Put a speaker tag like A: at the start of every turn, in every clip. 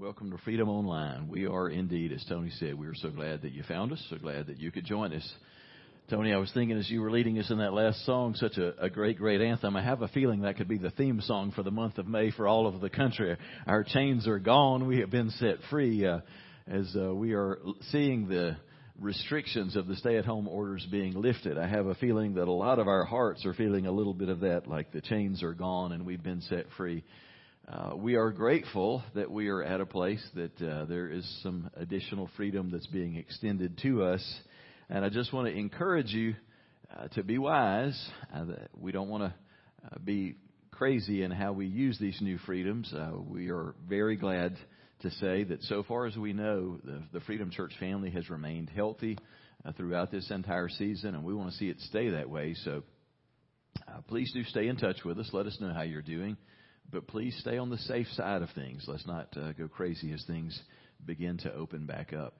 A: Welcome to Freedom Online. We are indeed, as Tony said, we are so glad that you found us, so glad that you could join us. Tony, I was thinking as you were leading us in that last song, such a, a, great, great anthem. I have a feeling that could be the theme song for the month of May for all of the country. Our chains are gone. We have been set free uh, as uh, we are seeing the restrictions of the stay at home orders being lifted. I have a feeling that a lot of our hearts are feeling a little bit of that, like the chains are gone and we've been set free. Uh, we are grateful that we are at a place that uh, there is some additional freedom that's being extended to us. And I just want to encourage you uh, to be wise. Uh, we don't want to uh, be crazy in how we use these new freedoms. We are very glad to say that so far as we know, the, the Freedom Church family has remained healthy throughout this entire season, and we want to see it stay that way. So please do stay in touch with us. Let us know how you're doing but please stay on the safe side of things. Let's not uh, go crazy as things begin to open back up.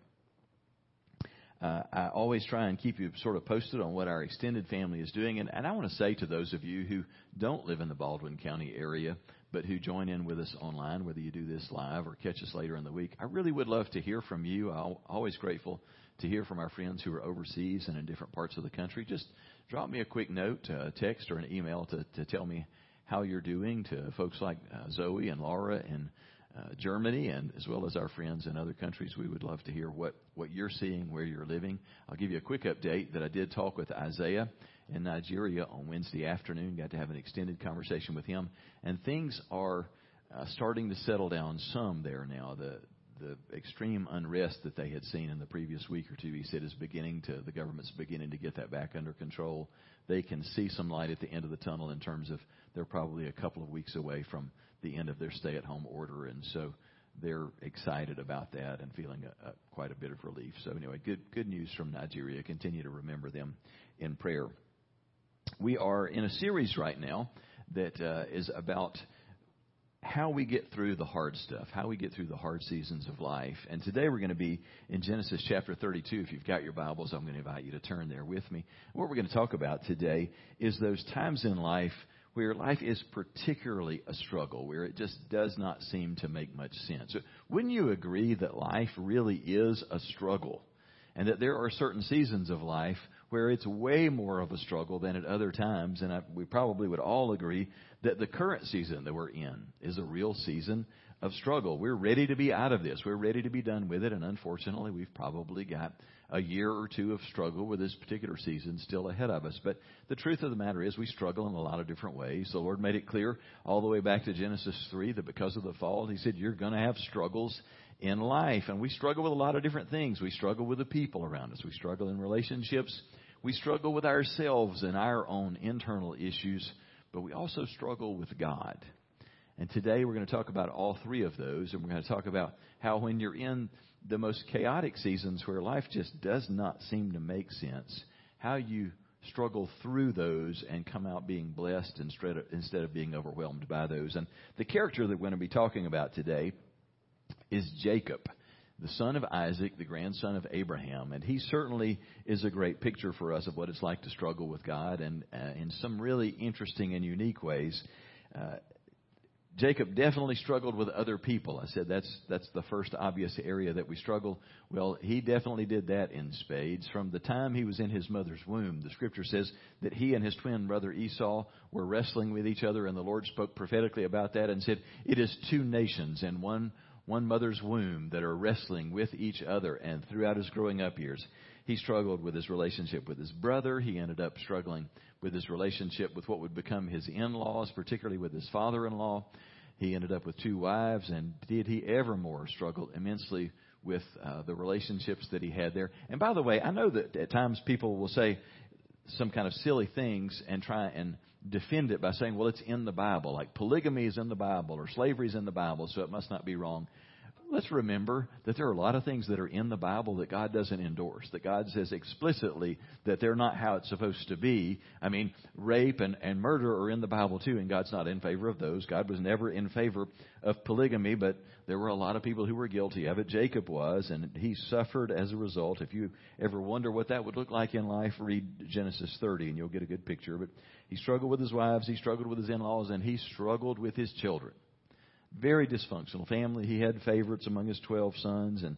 A: Uh, I always try and keep you sort of posted on what our extended family is doing. And, and I want to say to those of you who don't live in the Baldwin County area, but who join in with us online, whether you do this live or catch us later in the week, I really would love to hear from you. I'm always grateful to hear from our friends who are overseas and in different parts of the country. Just drop me a quick note, a uh, text, or an email to, to tell me how you're doing to folks like uh, Zoe and Laura in uh, Germany, and as well as our friends in other countries. We would love to hear what, what you're seeing, where you're living. I'll give you a quick update that I did talk with Isaiah in Nigeria on Wednesday afternoon. Got to have an extended conversation with him, and things are uh, starting to settle down some there now. The the extreme unrest that they had seen in the previous week or two, he said, is beginning to the government's beginning to get that back under control. They can see some light at the end of the tunnel in terms of they're probably a couple of weeks away from the end of their stay-at-home order, and so they're excited about that and feeling a, a, quite a bit of relief. So anyway, good good news from Nigeria. Continue to remember them in prayer. We are in a series right now that uh, is about how we get through the hard stuff, how we get through the hard seasons of life. And today we're going to be in Genesis chapter 32. If you've got your Bibles, I'm going to invite you to turn there with me. What we're going to talk about today is those times in life where life is particularly a struggle, where it just does not seem to make much sense. Wouldn't you agree that life really is a struggle? And that there are certain seasons of life where it's way more of a struggle than at other times. And I, we probably would all agree that the current season that we're in is a real season of struggle. We're ready to be out of this. We're ready to be done with it. And unfortunately, we've probably got a year or two of struggle with this particular season still ahead of us. But the truth of the matter is we struggle in a lot of different ways. The Lord made it clear all the way back to Genesis 3 that because of the fall, He said, you're going to have struggles in life. And we struggle with a lot of different things. We struggle with the people around us. We struggle in relationships. We struggle with ourselves and our own internal issues, but we also struggle with God. And today we're going to talk about all three of those, and we're going to talk about how when you're in the most chaotic seasons where life just does not seem to make sense, how you struggle through those and come out being blessed instead of, instead of being overwhelmed by those. And the character that we're going to be talking about today is Jacob the son of Isaac, the grandson of Abraham. And he certainly is a great picture for us of what it's like to struggle with God and uh, in some really interesting and unique ways. Uh, Jacob definitely struggled with other people. I said that's that's the first obvious area that we struggle. Well, he definitely did that in spades. From the time he was in his mother's womb, the scripture says that he and his twin brother Esau were wrestling with each other, and the Lord spoke prophetically about that and said, "It is two nations and one one mother's womb that are wrestling with each other. And throughout his growing up years, he struggled with his relationship with his brother. He ended up struggling with his relationship with what would become his in laws, particularly with his father in law. He ended up with two wives, and did he evermore struggle immensely with uh, the relationships that he had there? And by the way, I know that at times people will say some kind of silly things and try and defend it by saying, well, it's in the Bible. Like polygamy is in the Bible or slavery is in the Bible, so it must not be wrong let's remember that there are a lot of things that are in the Bible that God doesn't endorse, that God says explicitly that they're not how it's supposed to be. I mean, rape and, and murder are in the Bible too, and God's not in favor of those. God was never in favor of polygamy, but there were a lot of people who were guilty of it. Jacob was, and he suffered as a result. If you ever wonder what that would look like in life, read Genesis 30 and you'll get a good picture. But he struggled with his wives, he struggled with his in laws, and he struggled with his children. Very dysfunctional family. He had favorites among his 12 sons and,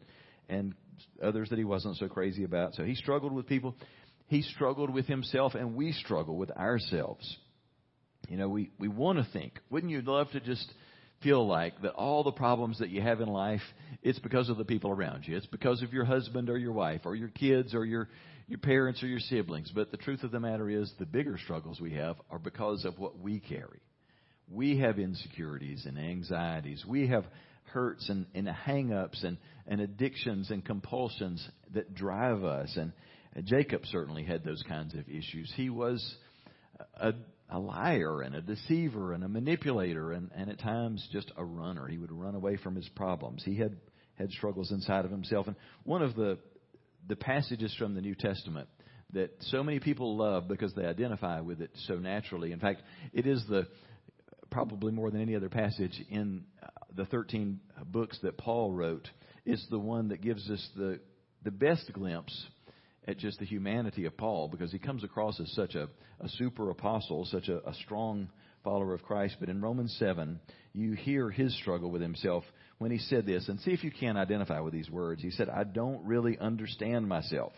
A: and others that he wasn't so crazy about. So he struggled with people. He struggled with himself, and we struggle with ourselves. You know, we, we want to think. Wouldn't you love to just feel like that all the problems that you have in life, it's because of the people around you. It's because of your husband or your wife or your kids or your, your parents or your siblings. But the truth of the matter is the bigger struggles we have are because of what we carry. We have insecurities and anxieties. We have hurts and, and hang-ups and, and addictions and compulsions that drive us. And Jacob certainly had those kinds of issues. He was a, a liar and a deceiver and a manipulator and, and at times just a runner. He would run away from his problems. He had had struggles inside of himself. And one of the the passages from the New Testament that so many people love because they identify with it so naturally. In fact, it is the probably more than any other passage in uh, the 13 books that Paul wrote. is the one that gives us the the best glimpse at just the humanity of Paul because he comes across as such a, a super apostle, such a, a strong follower of Christ. But in Romans 7, you hear his struggle with himself when he said this, and see if you can identify with these words. He said, I don't really understand myself,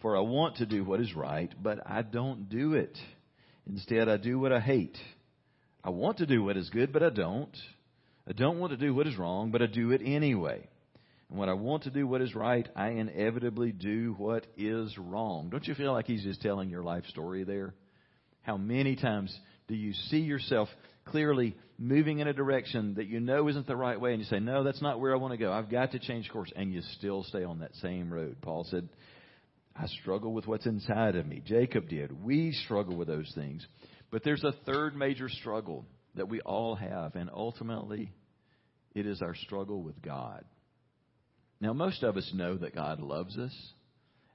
A: for I want to do what is right, but I don't do it. Instead, I do what I hate. I want to do what is good, but I don't. I don't want to do what is wrong, but I do it anyway. And when I want to do what is right, I inevitably do what is wrong. Don't you feel like he's just telling your life story there? How many times do you see yourself clearly moving in a direction that you know isn't the right way and you say, no, that's not where I want to go. I've got to change course. And you still stay on that same road. Paul said, I struggle with what's inside of me. Jacob did. We struggle with those things. But there's a third major struggle that we all have, and ultimately, it is our struggle with God. Now, most of us know that God loves us,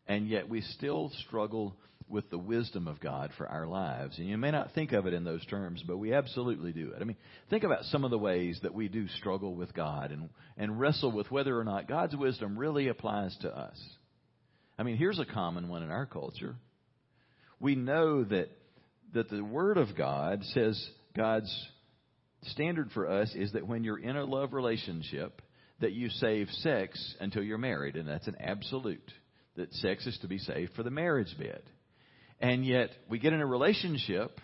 A: and yet we still struggle with the wisdom of God for our lives. And you may not think of it in those terms, but we absolutely do it. I mean, think about some of the ways that we do struggle with God and, and wrestle with whether or not God's wisdom really applies to us. I mean, here's a common one in our culture. We know that, that the Word of God says God's standard for us is that when you're in a love relationship, that you save sex until you're married, and that's an absolute. That sex is to be saved for the marriage bed. And yet, we get in a relationship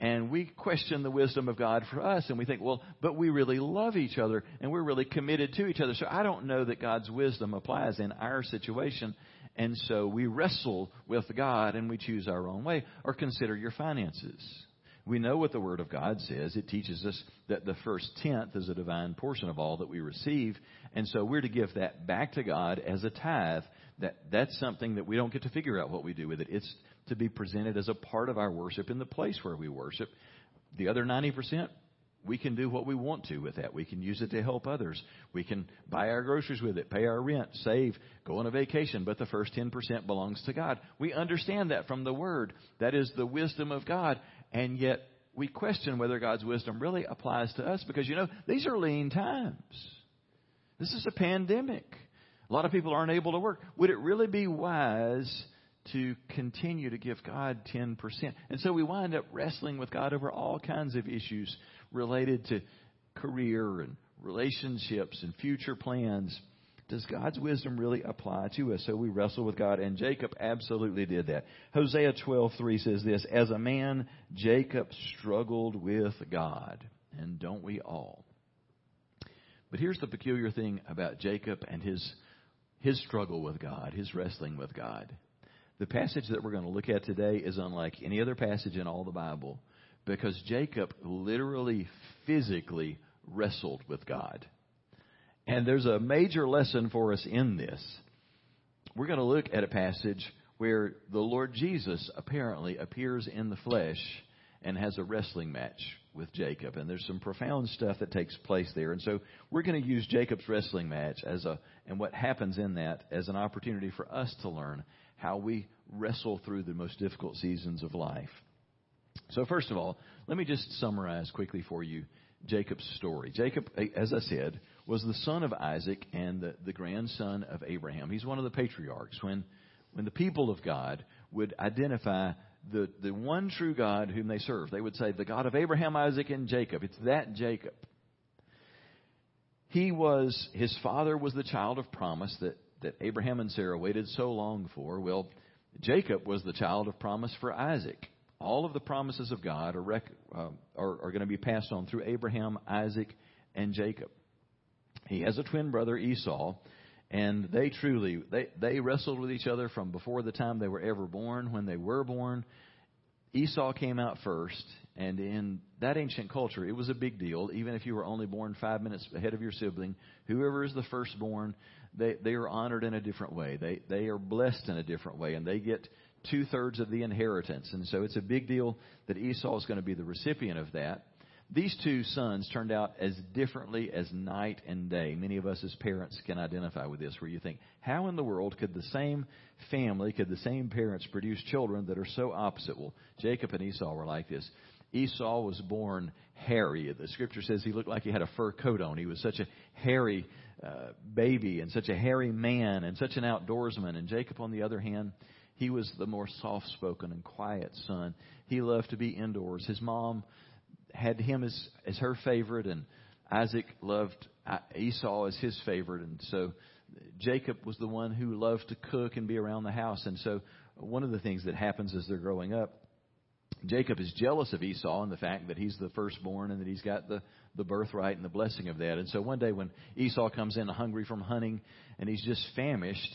A: and we question the wisdom of God for us, and we think, well, but we really love each other and we're really committed to each other. So I don't know that God's wisdom applies in our situation. And so we wrestle with God and we choose our own way. Or consider your finances. We know what the Word of God says. It teaches us that the first tenth is a divine portion of all that we receive. And so we're to give that back to God as a tithe. That, that's something that we don't get to figure out what we do with it. It's to be presented as a part of our worship in the place where we worship. The other 90%, we can do what we want to with that. We can use it to help others. We can buy our groceries with it, pay our rent, save, go on a vacation, but the first 10% belongs to God. We understand that from the Word. That is the wisdom of God. And yet, we question whether God's wisdom really applies to us because, you know, these are lean times. This is a pandemic. A lot of people aren't able to work. Would it really be wise to continue to give God 10%? And so we wind up wrestling with God over all kinds of issues related to career and relationships and future plans does God's wisdom really apply to us? So we wrestle with God, and Jacob absolutely did that. Hosea 12:3 says this: "As a man, Jacob struggled with God, and don't we all?" But here's the peculiar thing about Jacob and his his struggle with God, his wrestling with God. The passage that we're going to look at today is unlike any other passage in all the Bible because Jacob literally, physically wrestled with God. And there's a major lesson for us in this. We're going to look at a passage where the Lord Jesus apparently appears in the flesh and has a wrestling match with Jacob. And there's some profound stuff that takes place there. And so we're going to use Jacob's wrestling match as a, and what happens in that as an opportunity for us to learn how we wrestle through the most difficult seasons of life. So first of all, let me just summarize quickly for you Jacob's story. Jacob, as I said, was the son of Isaac and the, the grandson of Abraham. He's one of the patriarchs. When, when the people of God would identify the, the one true God whom they serve, they would say, the God of Abraham, Isaac, and Jacob. It's that Jacob. he was, his father was the child of promise that, that Abraham and Sarah waited so long for. Well, Jacob was the child of promise for Isaac. All of the promises of God are, rec- uh, are, are going to be passed on through Abraham, Isaac, and Jacob. He has a twin brother, Esau, and they truly they, they wrestled with each other from before the time they were ever born. When they were born, Esau came out first, and in that ancient culture, it was a big deal. Even if you were only born five minutes ahead of your sibling, whoever is the firstborn, they they are honored in a different way. They they are blessed in a different way, and they get two thirds of the inheritance. And so it's a big deal that Esau is going to be the recipient of that. These two sons turned out as differently as night and day. Many of us as parents can identify with this, where you think, how in the world could the same family, could the same parents produce children that are so opposite? Well, Jacob and Esau were like this. Esau was born hairy. The scripture says he looked like he had a fur coat on. He was such a hairy uh, baby and such a hairy man and such an outdoorsman. And Jacob, on the other hand, he was the more soft spoken and quiet son. He loved to be indoors. His mom had him as, as her favorite, and Isaac loved Esau as his favorite. And so Jacob was the one who loved to cook and be around the house. And so one of the things that happens as they're growing up, Jacob is jealous of Esau and the fact that he's the firstborn and that he's got the, the birthright and the blessing of that. And so one day when Esau comes in hungry from hunting and he's just famished,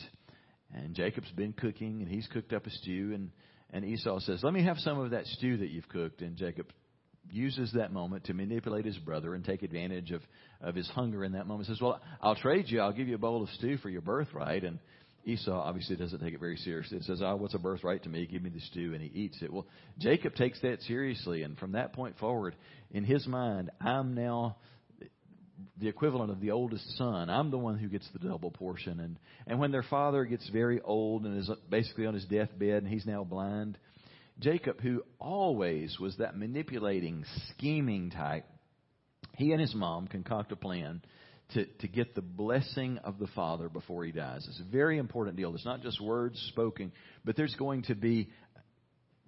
A: and Jacob's been cooking and he's cooked up a stew and, and Esau says, Let me have some of that stew that you've cooked. And Jacob uses that moment to manipulate his brother and take advantage of, of his hunger in that moment. He says, Well, I'll trade you, I'll give you a bowl of stew for your birthright. And Esau obviously doesn't take it very seriously. It says, Oh, what's a birthright to me? Give me the stew. And he eats it. Well, Jacob takes that seriously. And from that point forward, in his mind, I'm now the equivalent of the oldest son. I'm the one who gets the double portion. And, and when their father gets very old and is basically on his deathbed and he's now blind, Jacob, who always was that manipulating, scheming type, he and his mom concoct a plan to, to get the blessing of the father before he dies. It's a very important deal. It's not just words spoken, but there's going to be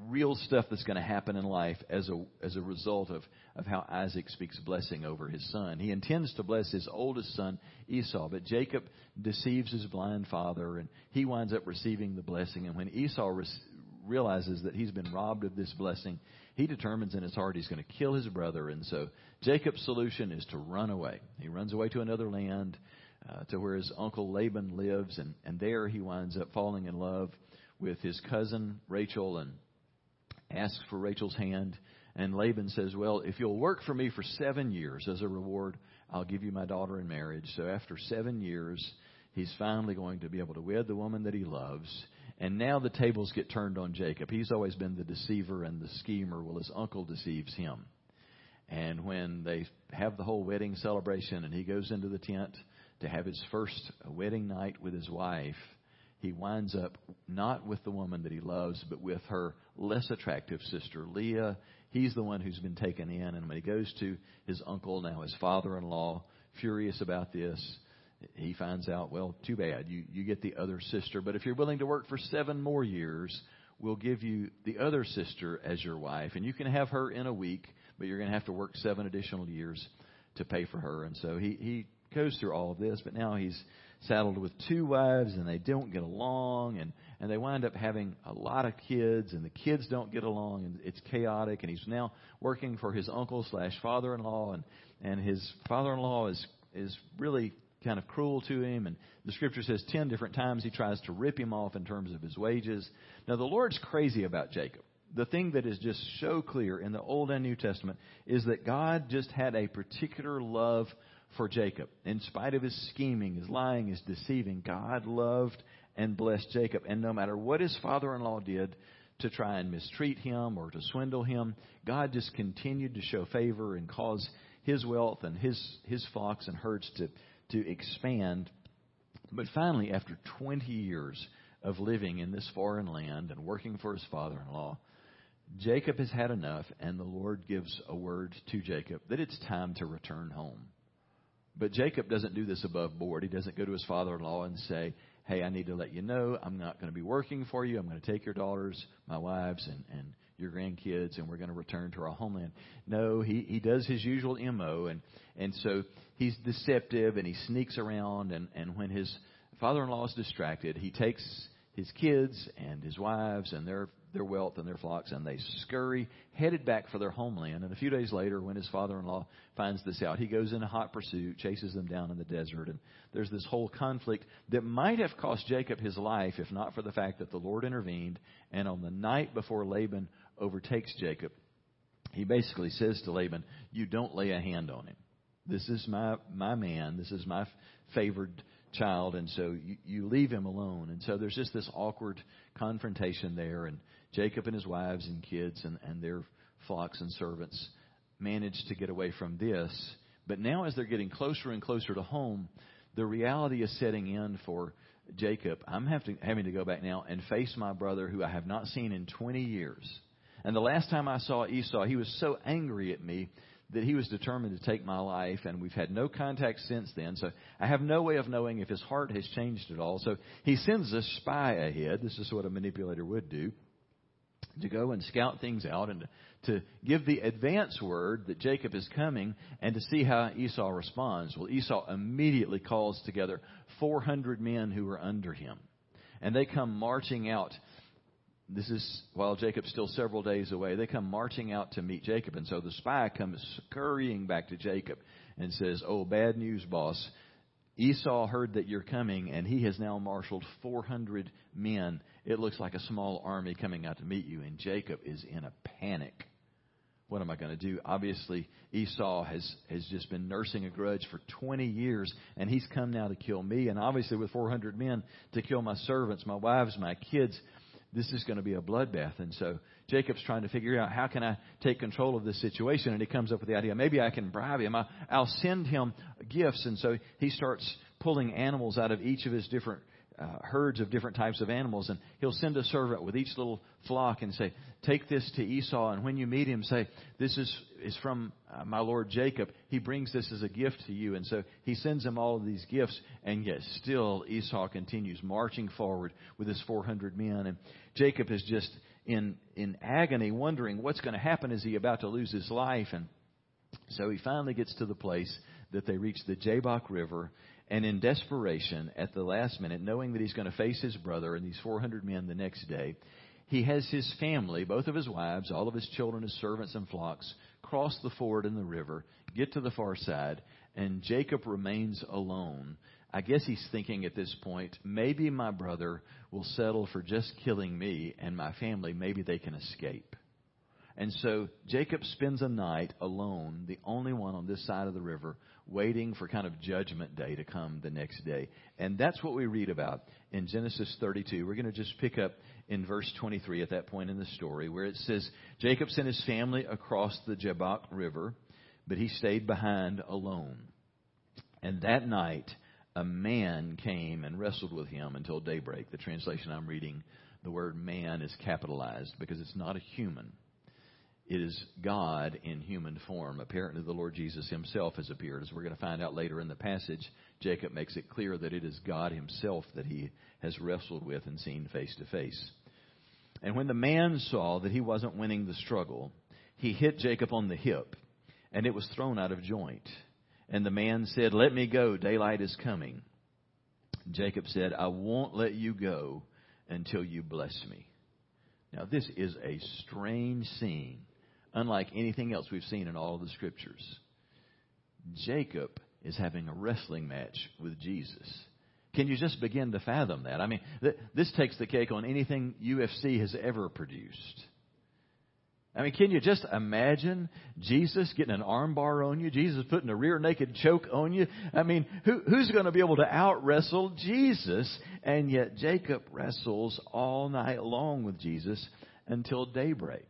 A: real stuff that's going to happen in life as a as a result of of how Isaac speaks blessing over his son. He intends to bless his oldest son Esau, but Jacob deceives his blind father, and he winds up receiving the blessing. And when Esau re- realizes that he's been robbed of this blessing, he determines in his heart he's going to kill his brother. And so Jacob's solution is to run away. He runs away to another land. Uh, to where his uncle Laban lives, and, and there he winds up falling in love with his cousin Rachel, and asks for Rachel's hand. And Laban says, Well, if you'll work for me for seven years as a reward, I'll give you my daughter in marriage. So after seven years, he's finally going to be able to wed the woman that he loves. And now the tables get turned on Jacob. He's always been the deceiver and the schemer. Well, his uncle deceives him. And when they have the whole wedding celebration and he goes into the tent to have his first wedding night with his wife, he winds up not with the woman that he loves, but with her less attractive sister, Leah. He's the one who's been taken in. And when he goes to his uncle, now his father in law, furious about this, he finds out, well, too bad. You, you get the other sister. But if you're willing to work for seven more years, we'll give you the other sister as your wife. And you can have her in a week, but you're going to have to work seven additional years to pay for her. And so he, he goes through all of this, but now he's saddled with two wives and they don't get along and and they wind up having a lot of kids and the kids don't get along and it's chaotic and he's now working for his uncle slash father-in-law and and his father-in-law is is really kind of cruel to him and the scripture says 10 different times he tries to rip him off in terms of his wages. Now the lord's crazy about jacob. The thing that is just so clear in the old and new testament is that god just had a particular love for Jacob. In spite of his scheming, his lying, his deceiving, God loved and blessed Jacob. And no matter what his father in law did to try and mistreat him or to swindle him, God just continued to show favor and cause his wealth and his, his flocks and herds to, to expand. But finally, after 20 years of living in this foreign land and working for his father in law, Jacob has had enough, and the Lord gives a word to Jacob that it's time to return home. But Jacob doesn't do this above board. He doesn't go to his father in law and say, Hey, I need to let you know I'm not going to be working for you. I'm going to take your daughters, my wives, and, and your grandkids and we're going to return to our homeland. No, he, he does his usual MO and, and so he's deceptive and he sneaks around and, and when his father-in-law is distracted, he takes his kids and his wives and their their wealth and their flocks, and they scurry, headed back for their homeland. And a few days later, when his father in law finds this out, he goes in a hot pursuit, chases them down in the desert, and there's this whole conflict that might have cost Jacob his life if not for the fact that the Lord intervened. And on the night before Laban overtakes Jacob, he basically says to Laban, You don't lay a hand on him. This is my, my man. This is my favored child, and so you, you leave him alone. And so there's just this awkward confrontation there, and Jacob and his wives and kids and, and their flocks and servants managed to get away from this. But now, as they're getting closer and closer to home, the reality is setting in for Jacob. I'm having to, having to go back now and face my brother who I have not seen in 20 years. And the last time I saw Esau, he was so angry at me that he was determined to take my life, and we've had no contact since then. So I have no way of knowing if his heart has changed at all. So he sends a spy ahead. This is what a manipulator would do to go and scout things out and to give the advance word that Jacob is coming and to see how Esau responds. Well, Esau immediately calls together 400 men who are under him. And they come marching out this is while Jacob's still several days away. They come marching out to meet Jacob. And so the spy comes scurrying back to Jacob and says, Oh, bad news, boss. Esau heard that you're coming, and he has now marshaled 400 men. It looks like a small army coming out to meet you. And Jacob is in a panic. What am I going to do? Obviously, Esau has, has just been nursing a grudge for 20 years, and he's come now to kill me. And obviously, with 400 men, to kill my servants, my wives, my kids this is going to be a bloodbath. And so Jacob's trying to figure out how can I take control of this situation. And he comes up with the idea, maybe I can bribe him. I'll send him gifts. And so he starts pulling animals out of each of his different uh, herds of different types of animals, and he'll send a servant with each little flock and say, "Take this to Esau." And when you meet him, say, "This is is from uh, my lord Jacob. He brings this as a gift to you." And so he sends him all of these gifts, and yet still Esau continues marching forward with his 400 men, and Jacob is just in in agony, wondering what's going to happen. Is he about to lose his life? And so he finally gets to the place that they reach the Jabbok River, and in desperation, at the last minute, knowing that he's going to face his brother and these 400 men the next day, he has his family, both of his wives, all of his children, his servants, and flocks, cross the ford in the river, get to the far side, and Jacob remains alone. I guess he's thinking at this point, maybe my brother will settle for just killing me and my family. Maybe they can escape. And so Jacob spends a night alone, the only one on this side of the river, waiting for kind of judgment day to come the next day. And that's what we read about in Genesis 32. We're going to just pick up in verse 23 at that point in the story where it says Jacob sent his family across the Jabbok River, but he stayed behind alone. And that night, a man came and wrestled with him until daybreak. The translation I'm reading, the word man is capitalized because it's not a human. It is God in human form. Apparently, the Lord Jesus himself has appeared. As we're going to find out later in the passage, Jacob makes it clear that it is God himself that he has wrestled with and seen face to face. And when the man saw that he wasn't winning the struggle, he hit Jacob on the hip, and it was thrown out of joint. And the man said, Let me go, daylight is coming. Jacob said, I won't let you go until you bless me. Now, this is a strange scene unlike anything else we've seen in all of the scriptures. Jacob is having a wrestling match with Jesus. Can you just begin to fathom that? I mean, th- this takes the cake on anything UFC has ever produced. I mean, can you just imagine Jesus getting an armbar on you? Jesus putting a rear naked choke on you? I mean, who, who's going to be able to out wrestle Jesus? And yet Jacob wrestles all night long with Jesus until daybreak.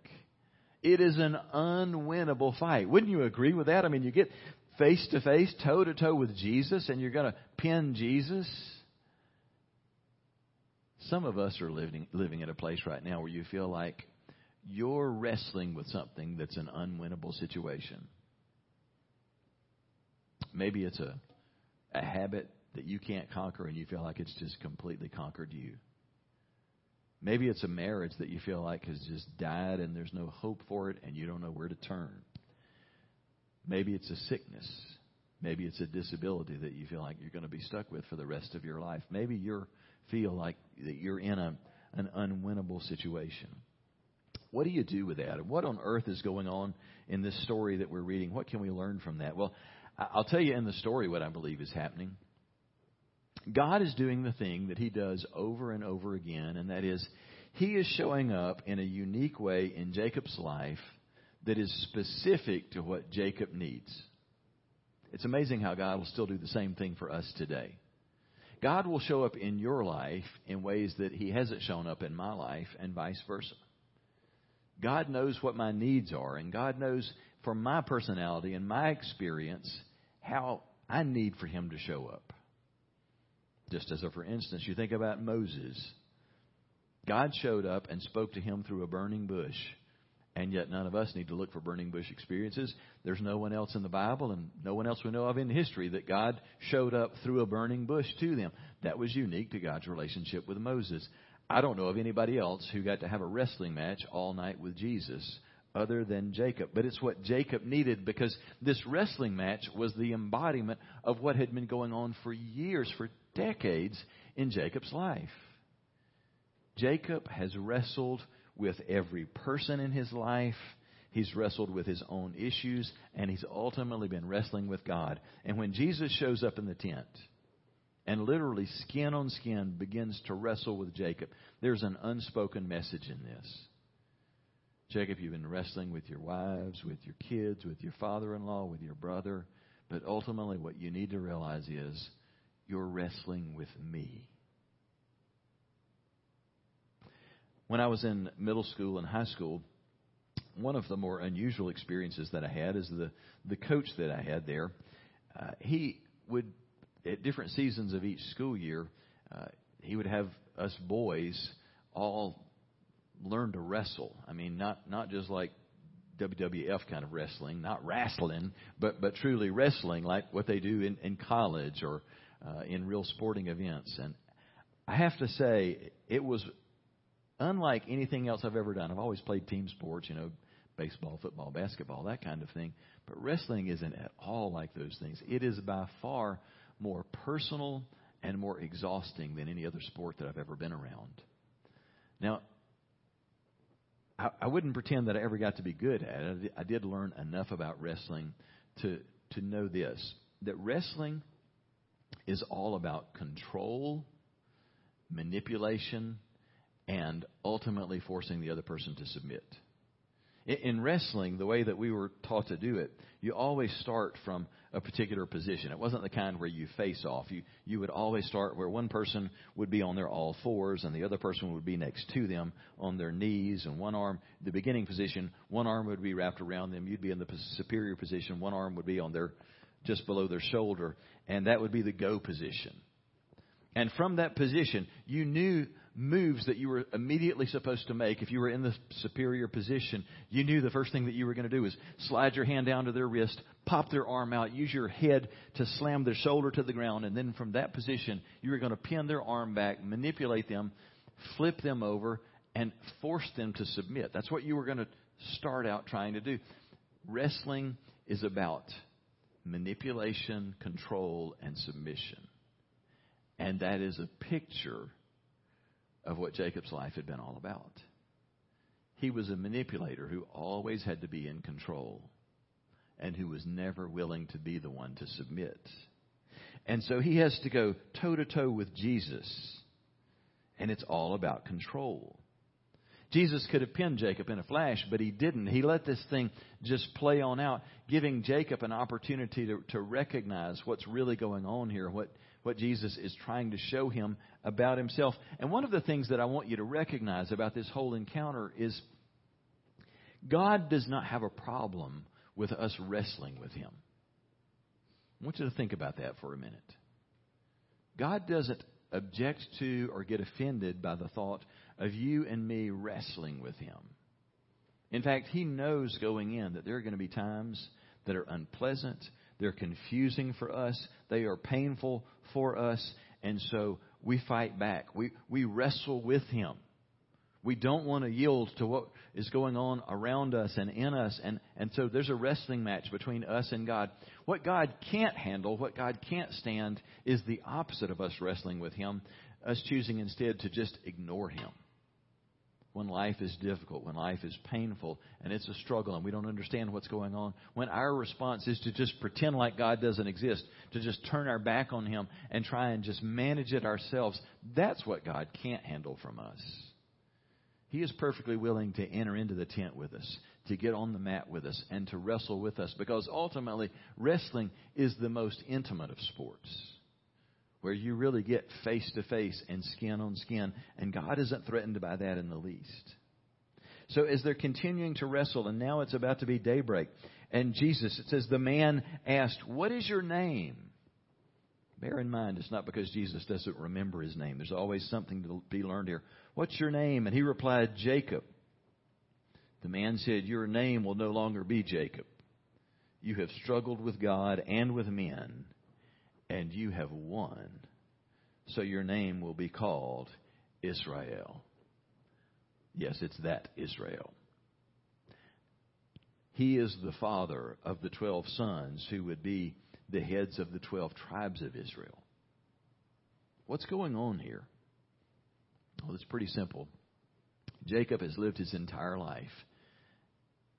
A: It is an unwinnable fight. Wouldn't you agree with that? I mean, you get face to face, toe to toe with Jesus, and you're going to pin Jesus. Some of us are living living in a place right now where you feel like you're wrestling with something that's an unwinnable situation. Maybe it's a a habit that you can't conquer and you feel like it's just completely conquered you. Maybe it's a marriage that you feel like has just died and there's no hope for it and you don't know where to turn. Maybe it's a sickness. Maybe it's a disability that you feel like you're going to be stuck with for the rest of your life. Maybe you feel like that you're in a, an unwinnable situation. What do you do with that? And what on earth is going on in this story that we're reading? What can we learn from that? Well, I'll tell you in the story what I believe is happening. God is doing the thing that He does over and over again, and that is He is showing up in a unique way in Jacob's life that is specific to what Jacob needs. It's amazing how God will still do the same thing for us today. God will show up in your life in ways that He hasn't shown up in my life, and vice versa. God knows what my needs are, and God knows from my personality and my experience how I need for Him to show up. Just as a for instance, you think about Moses. God showed up and spoke to him through a burning bush. And yet none of us need to look for burning bush experiences. There's no one else in the Bible and no one else we know of in history that God showed up through a burning bush to them. That was unique to God's relationship with Moses. I don't know of anybody else who got to have a wrestling match all night with Jesus other than Jacob. But it's what Jacob needed because this wrestling match was the embodiment of what had been going on for years, for decades in Jacob's life. Jacob has wrestled with every person in his life. He's wrestled with his own issues, and he's ultimately been wrestling with God. And when Jesus shows up in the tent and literally skin on skin begins to wrestle with Jacob, there's an unspoken message in this. Jacob, you've been wrestling with your wives, with your kids, with your father in law, with your brother. But ultimately, what you need to realize is you're wrestling with me. When I was in middle school and high school, one of the more unusual experiences that I had is the, the coach that I had there. Uh, he would, at different seasons of each school year, uh, he would have us boys all learn to wrestle. I mean, not not just like WWF kind of wrestling, not wrestling, but but truly wrestling, like what they do in, in college or uh, in real sporting events. And I have to say, it was unlike anything else I've ever done. I've always played team sports, you know, baseball, football, basketball, that kind of thing. But wrestling isn't at all like those things. It is by far more personal and more exhausting than any other sport that I've ever been around. Now, I, I wouldn't pretend that I ever got to be good at it. I did learn enough about wrestling to to know this that wrestling is all about control, manipulation, and ultimately forcing the other person to submit. In wrestling, the way that we were taught to do it, you always start from a particular position. It wasn't the kind where you face off. You you would always start where one person would be on their all fours and the other person would be next to them on their knees and one arm the beginning position, one arm would be wrapped around them. You'd be in the superior position. One arm would be on their just below their shoulder, and that would be the go position. And from that position, you knew moves that you were immediately supposed to make if you were in the superior position. You knew the first thing that you were going to do was slide your hand down to their wrist, pop their arm out, use your head to slam their shoulder to the ground, and then from that position, you were going to pin their arm back, manipulate them, flip them over, and force them to submit. That's what you were going to start out trying to do. Wrestling is about manipulation, control, and submission. And that is a picture of what Jacob's life had been all about. He was a manipulator who always had to be in control and who was never willing to be the one to submit. And so he has to go toe to toe with Jesus. And it's all about control. Jesus could have pinned Jacob in a flash, but he didn't. He let this thing just play on out, giving Jacob an opportunity to, to recognize what's really going on here, what, what Jesus is trying to show him about himself. And one of the things that I want you to recognize about this whole encounter is God does not have a problem with us wrestling with him. I want you to think about that for a minute. God doesn't object to or get offended by the thought of you and me wrestling with Him. In fact, He knows going in that there are going to be times that are unpleasant, they're confusing for us, they are painful for us, and so we fight back. We, we wrestle with Him. We don't want to yield to what is going on around us and in us. And, and so there's a wrestling match between us and God. What God can't handle, what God can't stand, is the opposite of us wrestling with Him, us choosing instead to just ignore Him. When life is difficult, when life is painful, and it's a struggle, and we don't understand what's going on, when our response is to just pretend like God doesn't exist, to just turn our back on Him and try and just manage it ourselves, that's what God can't handle from us. He is perfectly willing to enter into the tent with us, to get on the mat with us, and to wrestle with us because ultimately, wrestling is the most intimate of sports where you really get face to face and skin on skin, and God isn't threatened by that in the least. So as they're continuing to wrestle, and now it's about to be daybreak, and Jesus, it says, the man asked, What is your name? Bear in mind, it's not because Jesus doesn't remember his name. There's always something to be learned here. What's your name? And he replied, Jacob. The man said, Your name will no longer be Jacob. You have struggled with God and with men, and you have won. So your name will be called Israel. Yes, it's that Israel. He is the father of the twelve sons who would be the heads of the 12 tribes of Israel. What's going on here? Well, it's pretty simple. Jacob has lived his entire life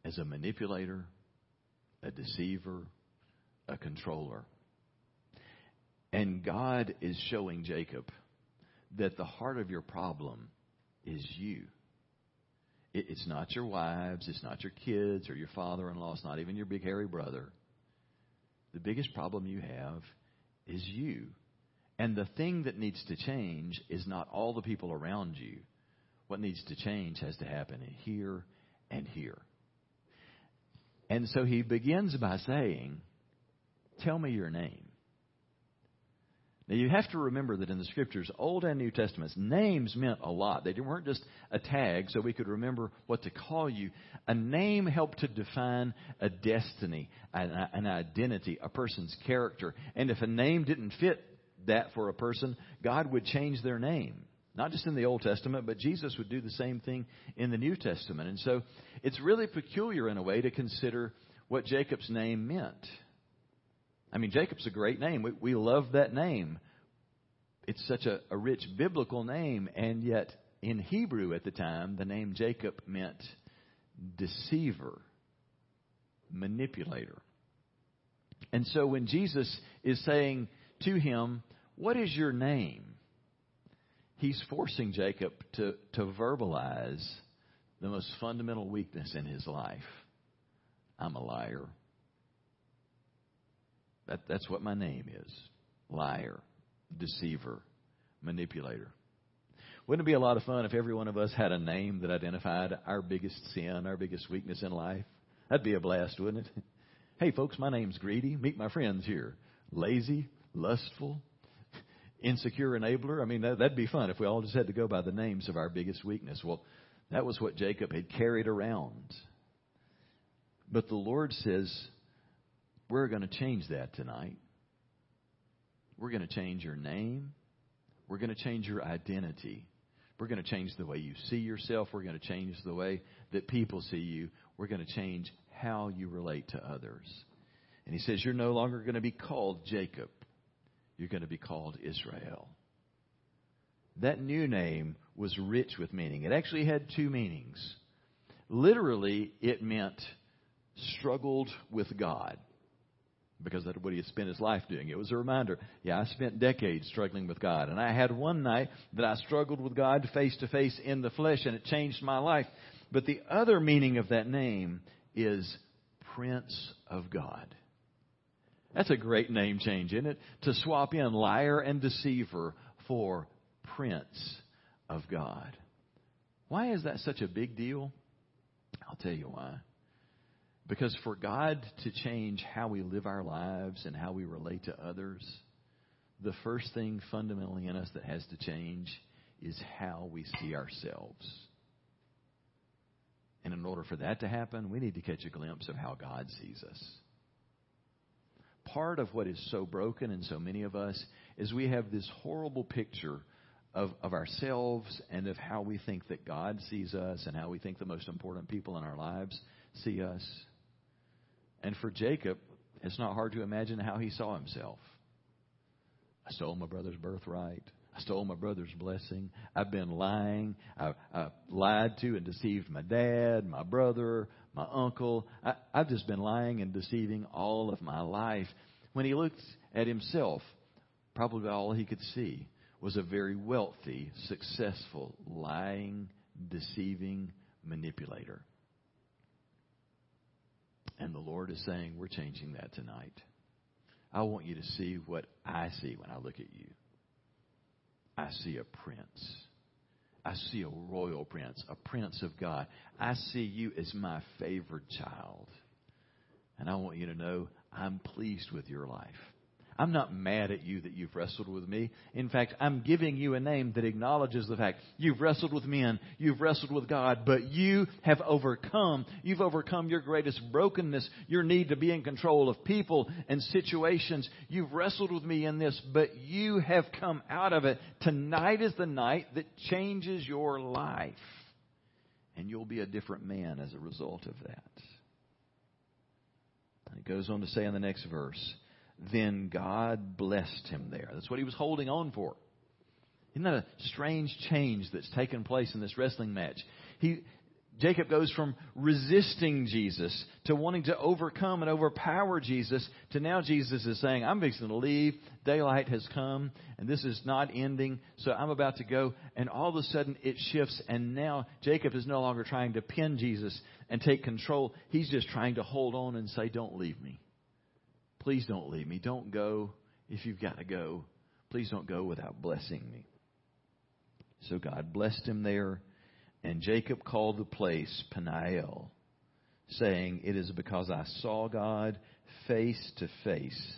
A: as a manipulator, a deceiver, a controller. And God is showing Jacob that the heart of your problem is you. It's not your wives, it's not your kids or your father in law, it's not even your big hairy brother. The biggest problem you have is you. And the thing that needs to change is not all the people around you. What needs to change has to happen here and here. And so he begins by saying, Tell me your name. Now you have to remember that in the scriptures, Old and New Testaments, names meant a lot. They weren't just a tag so we could remember what to call you. A name helped to define a destiny, an, identity, a person's character. And if a name didn't fit that for a person, God would change their name. Not just in the Old Testament, but Jesus would do the same thing in the New Testament. And so it's really peculiar in a way to consider what Jacob's name meant. I mean, Jacob's a great name. We, we love that name. It's such a, a rich biblical name, and yet in Hebrew at the time, the name Jacob meant deceiver, manipulator. And so when Jesus is saying to him, What is your name? He's forcing Jacob to, to verbalize the most fundamental weakness in his life. I'm a liar. That, that's what my name is liar, deceiver, manipulator. Wouldn't it be a lot of fun if every one of us had a name that identified our biggest sin, our biggest weakness in life? That'd be a blast, wouldn't it? Hey, folks, my name's Greedy. Meet my friends here. Lazy, lustful, insecure enabler. I mean, that, that'd be fun if we all just had to go by the names of our biggest weakness. Well, that was what Jacob had carried around. But the Lord says, we're going to change that tonight. We're going to change your name. We're going to change your identity. We're going to change the way you see yourself. We're going to change the way that people see you. We're going to change how you relate to others. And he says, You're no longer going to be called Jacob. You're going to be called Israel. That new name was rich with meaning. It actually had two meanings. Literally, it meant struggled with God because that's what he had spent his life doing. It was a reminder. Yeah, I spent decades struggling with God. And I had one night that I struggled with God face to face in the flesh, and it changed my life. But the other meaning of that name is Prince of God. That's a great name change, isn't it? To swap in liar and deceiver for Prince of God. Why is that such a big deal? I'll tell you why. Because for God to change how we live our lives and how we relate to others, the first thing fundamentally in us that has to change is how we see ourselves. And in order for that to happen, we need to catch a glimpse of how God sees us. Part of what is so broken in so many of us is we have this horrible picture of, of ourselves and of how we think that God sees us and how we think the most important people in our lives see us. And for Jacob, it's not hard to imagine how he saw himself. I stole my brother's birthright. I stole my brother's blessing. I've been lying. I, I lied to and deceived my dad, my brother, my uncle. I, I've just been lying and deceiving all of my life. When he looked at himself, probably all he could see was a very wealthy, successful, lying, deceiving manipulator. And the Lord is saying, We're changing that tonight. I want you to see what I see when I look at you. I see a prince. I see a royal prince, a prince of God. I see you as my favored child. And I want you to know I'm pleased with your life. I'm not mad at you that you've wrestled with me. In fact, I'm giving you a name that acknowledges the fact you've wrestled with men, you've wrestled with God, but you have overcome. You've overcome your greatest brokenness, your need to be in control of people and situations. You've wrestled with me in this, but you have come out of it. Tonight is the night that changes your life. And you'll be a different man as a result of that. It goes on to say in the next verse, then God blessed him there. That's what he was holding on for. Isn't that a strange change that's taken place in this wrestling match? He, Jacob goes from resisting Jesus to wanting to overcome and overpower Jesus to now Jesus is saying, I'm fixing to leave. Daylight has come and this is not ending. So I'm about to go. And all of a sudden it shifts and now Jacob is no longer trying to pin Jesus and take control. He's just trying to hold on and say, don't leave me. Please don't leave me. Don't go if you've got to go. Please don't go without blessing me. So God blessed him there, and Jacob called the place Peniel, saying, It is because I saw God face to face,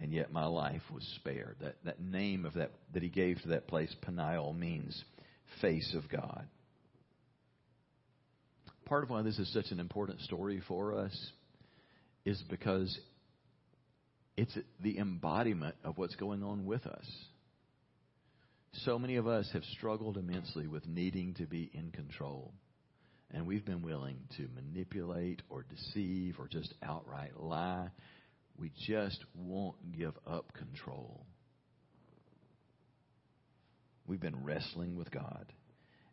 A: and yet my life was spared. That, that name of that, that he gave to that place, Peniel, means face of God. Part of why this is such an important story for us is because it's the embodiment of what's going on with us. So many of us have struggled immensely with needing to be in control. And we've been willing to manipulate or deceive or just outright lie. We just won't give up control. We've been wrestling with God.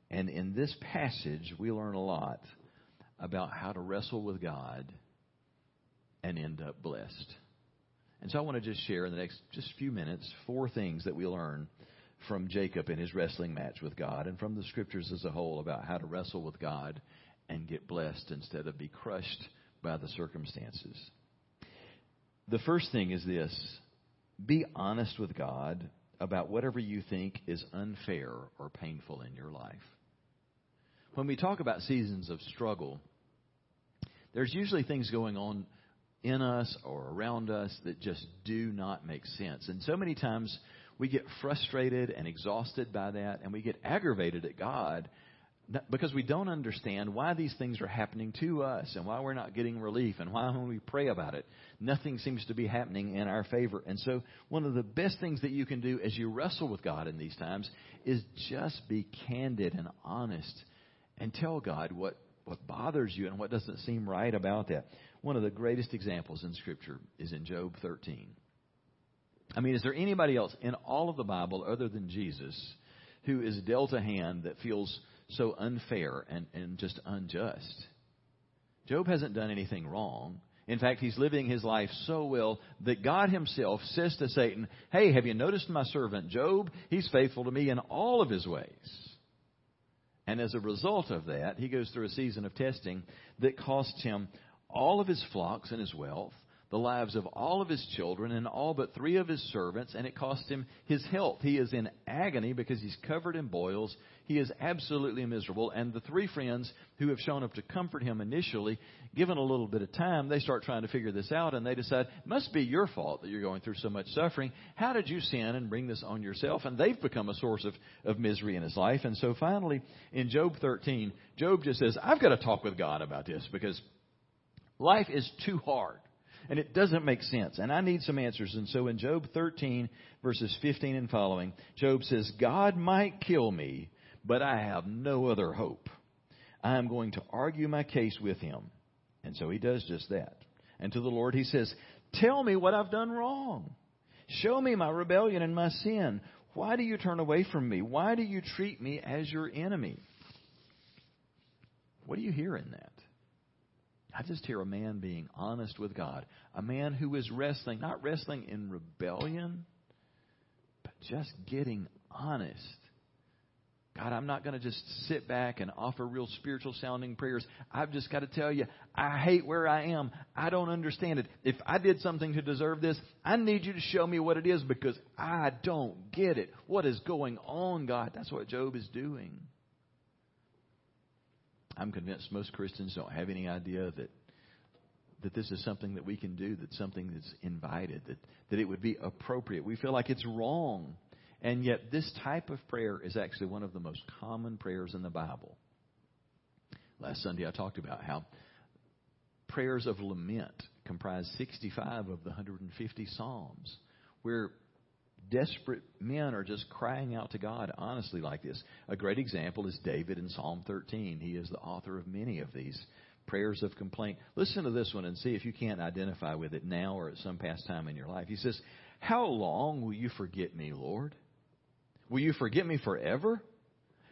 A: And in this passage, we learn a lot about how to wrestle with God and end up blessed. And so I want to just share in the next just few minutes four things that we learn from Jacob in his wrestling match with God and from the scriptures as a whole about how to wrestle with God and get blessed instead of be crushed by the circumstances. The first thing is this be honest with God about whatever you think is unfair or painful in your life. When we talk about seasons of struggle, there's usually things going on in us or around us that just do not make sense. And so many times we get frustrated and exhausted by that, and we get aggravated at God because we don't understand why these things are happening to us and why we're not getting relief and why when we pray about it, nothing seems to be happening in our favor. And so one of the best things that you can do as you wrestle with God in these times is just be candid and honest and tell God what, what bothers you and what doesn't seem right about that. One of the greatest examples in Scripture is in Job 13. I mean, is there anybody else in all of the Bible other than Jesus who is dealt a hand that feels so unfair and, and just unjust? Job hasn't done anything wrong. In fact, he's living his life so well that God himself says to Satan, Hey, have you noticed my servant Job? He's faithful to me in all of his ways. And as a result of that, he goes through a season of testing that costs him all of his flocks and his wealth, the lives of all of his children and all but three of his servants, and it cost him his health. He is in agony because he's covered in boils. He is absolutely miserable. And the three friends who have shown up to comfort him initially, given a little bit of time, they start trying to figure this out and they decide, must be your fault that you're going through so much suffering. How did you sin and bring this on yourself? And they've become a source of, of misery in his life. And so finally, in Job 13, Job just says, I've got to talk with God about this because Life is too hard. and it doesn't make sense. And I need some answers. And so in Job 13, verses 15 and following, Job says, God might kill me, but I have no other hope. I am going to argue my case with him. And so he does just that. And to the Lord he says, Tell me what I've done wrong. Show me my rebellion and my sin. Why do you turn away from me? Why do you treat me as your enemy? What do you hear in that? I just hear a man being honest with God. A man who is wrestling, not wrestling in rebellion, but just getting honest God, I'm not going to just sit back and offer real spiritual sounding prayers. I've just got to tell you, I hate where I am. I don't understand it. If I did something to deserve this, I need you to show me what it is because I don't get it. What is going on, God? That's what Job is doing. I'm convinced most Christians don't have any idea that that this is something that we can do, that something that's invited, that, that it would be appropriate. We feel like it's wrong and yet, this type of prayer is actually one of the most common prayers in the Bible. Last Sunday, I talked about how prayers of lament comprise 65 of the 150 Psalms, where desperate men are just crying out to God honestly like this. A great example is David in Psalm 13. He is the author of many of these prayers of complaint. Listen to this one and see if you can't identify with it now or at some past time in your life. He says, How long will you forget me, Lord? Will you forget me forever?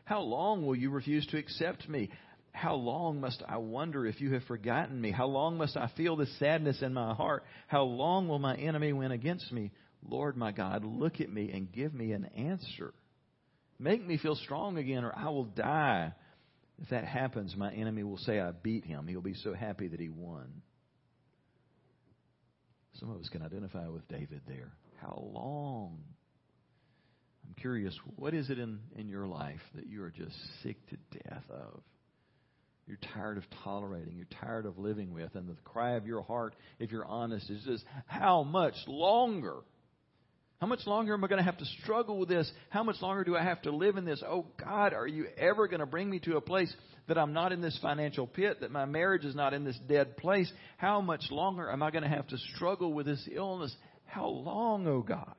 A: How long will you refuse to accept me? How long must I wonder if you have forgotten me? How long must I feel this sadness in my heart? How long will my enemy win against me? Lord my God, look at me and give me an answer. Make me feel strong again, or I will die. If that happens, my enemy will say I beat him. He'll be so happy that he won. Some of us can identify with David there. How long I'm curious, what is it in, in your life that you are just sick to death of? You're tired of tolerating, you're tired of living with, and the cry of your heart, if you're honest, is just, how much longer? How much longer am I going to have to struggle with this? How much longer do I have to live in this? Oh God, are you ever going to bring me to a place that I'm not in this financial pit, that my marriage is not in this dead place? How much longer am I going to have to struggle with this illness? How long, oh God?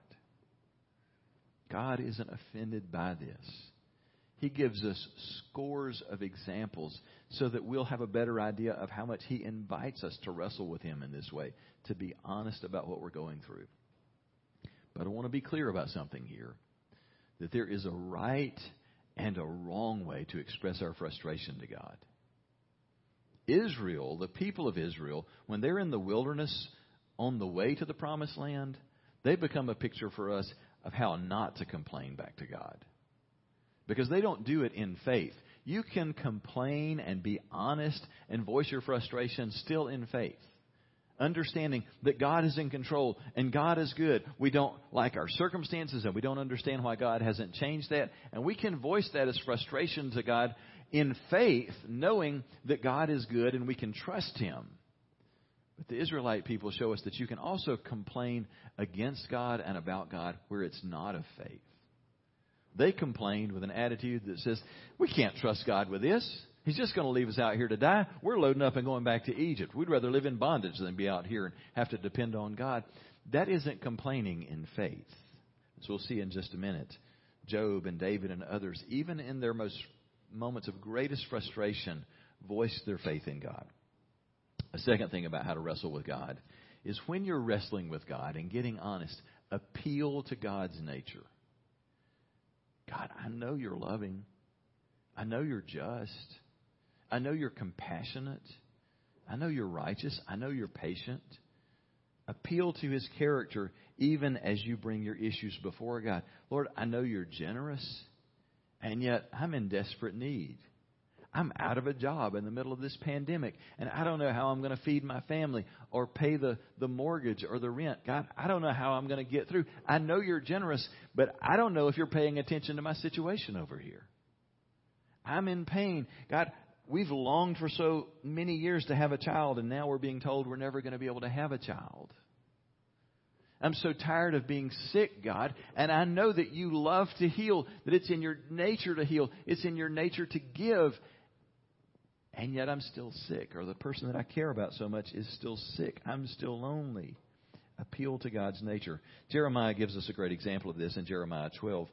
A: God isn't offended by this. He gives us scores of examples so that we'll have a better idea of how much He invites us to wrestle with Him in this way, to be honest about what we're going through. But I want to be clear about something here that there is a right and a wrong way to express our frustration to God. Israel, the people of Israel, when they're in the wilderness on the way to the promised land, they become a picture for us of how not to complain back to God. Because they don't do it in faith. You can complain and be honest and voice your frustration still in faith. Understanding that God is in control and God is good. We don't like our circumstances and we don't understand why God hasn't changed that. And we can voice that as frustration to God in faith, knowing that God is good and we can trust Him. But the Israelite people show us that you can also complain against God and about God where it's not of faith. They complained with an attitude that says, We can't trust God with this. He's just going to leave us out here to die. We're loading up and going back to Egypt. We'd rather live in bondage than be out here and have to depend on God. That isn't complaining in faith. As we'll see in just a minute, Job and David and others, even in their most moments of greatest frustration, voiced their faith in God. A second thing about how to wrestle with God is when you're wrestling with God and getting honest, appeal to God's nature. God, I know you're loving. I know you're just. I know you're compassionate. I know you're righteous. I know you're patient. Appeal to his character even as you bring your issues before God. Lord, I know you're generous, and yet I'm in desperate need. I'm out of a job in the middle of this pandemic, and I don't know how I'm going to feed my family or pay the, the mortgage or the rent. God, I don't know how I'm going to get through. I know you're generous, but I don't know if you're paying attention to my situation over here. I'm in pain. God, we've longed for so many years to have a child, and now we're being told we're never going to be able to have a child. I'm so tired of being sick, God, and I know that you love to heal, that it's in your nature to heal, it's in your nature to give, and yet I'm still sick, or the person that I care about so much is still sick. I'm still lonely. Appeal to God's nature. Jeremiah gives us a great example of this in Jeremiah 12